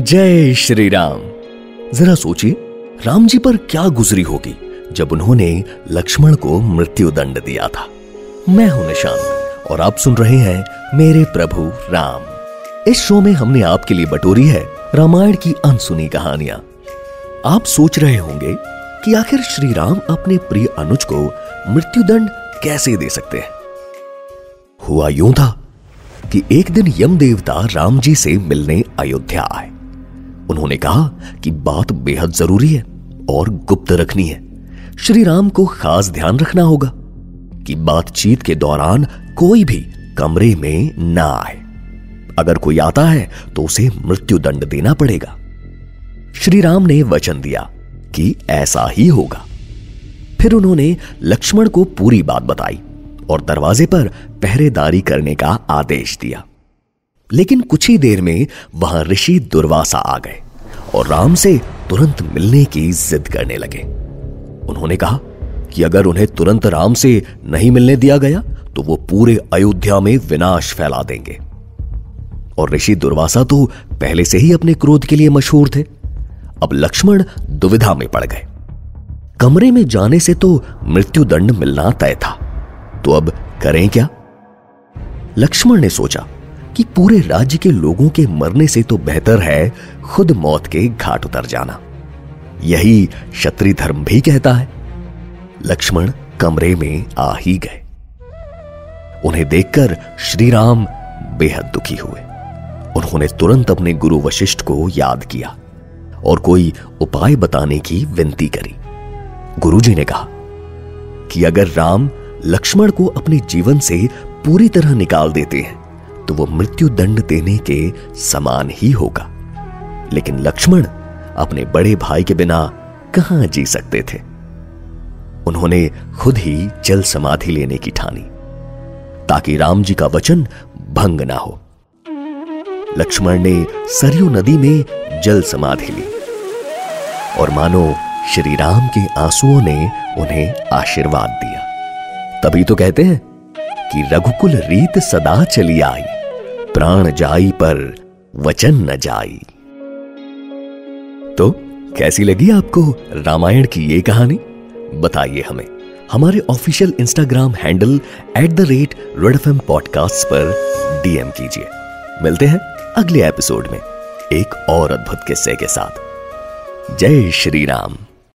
जय श्री राम जरा सोचिए राम जी पर क्या गुजरी होगी जब उन्होंने लक्ष्मण को मृत्यु दंड दिया था। मैं हूँ निशांत, और आप सुन रहे हैं मेरे प्रभु राम। इस शो में हमने आपके लिए बटोरी है रामायण की अनसुनी कहानियाँ। आप सोच रहे होंगे कि आखिर श्री राम अपने प्रिय अनुज को मृत्युदंड कैसे दे सकते हैं? हुआ यूँ था कि एक दिन यम देवता राम जी से मिलने अयोध्या आए। उन्होंने कहा कि बात बेहद ज़रूरी है और गुप्त रखनी है। श्री राम को खास ध्यान रखना होगा कि बातचीत के दौरान कोई भी कमरे में ना आए। अगर कोई आता है तो उसे मृत्यु दंड देना पड़ेगा। श्री राम ने वचन दिया कि ऐसा ही होगा। फिर उन्होंने लक्ष्मण को पूरी बात बताई और दरवाजे पर पहरेदारी करने का आदेश दिया। लेकिन कुछ ही देर में वहाँ ऋषि दुर्वासा आ गए। और राम से तुरंत मिलने की जिद करने लगे। उन्होंने कहा कि अगर उन्हें तुरंत राम से नहीं मिलने दिया गया तो वो पूरे अयोध्या में विनाश फैला देंगे। और ऋषि दुर्वासा तो पहले से ही अपने क्रोध के लिए मशहूर थे। अब लक्ष्मण दुविधा में पड़ गए। कमरे में जाने से तो मृत्यु दंड मिलना तय था। तो अब करें क्या? लक्ष्मण ने सोचा कि पूरे राज्य के लोगों के मरने से तो बेहतर है खुद मौत के घाट उतर जाना। यही क्षत्रिय धर्म भी कहता है। लक्ष्मण कमरे में आ ही गए। उन्हें देखकर श्री राम बेहद दुखी हुए। उन्होंने तुरंत अपने गुरु वशिष्ठ को याद किया और कोई उपाय बताने की विनती करी। गुरुजी ने कहा कि अगर राम लक्ष्मण को अपने जीवन से पूरी तरह निकाल देते हैं तो वो मृत्यु दंड देने के समान ही होगा। लेकिन लक्ष्मण अपने बड़े भाई के बिना कहाँ जी सकते थे? उन्होंने खुद ही जल समाधि लेने की ठानी, ताकि राम जी का वचन भंग ना हो। लक्ष्मण ने सरयू नदी में जल समाधि ली। और मानो श्री राम के आंसुओं ने उन्हें आशीर्वाद दिया। तभी तो कहते हैं कि रघुकुल रीत सदा चली आई। प्राण जाई पर वचन न जाई। तो कैसी लगी आपको रामायण की ये कहानी? बताइए हमें। हमारे official Instagram handle at the rate red F M podcast पर डीएम कीजिए। मिलते हैं अगले एपिसोड में एक और अद्भुत किस्से के साथ। जय श्री राम।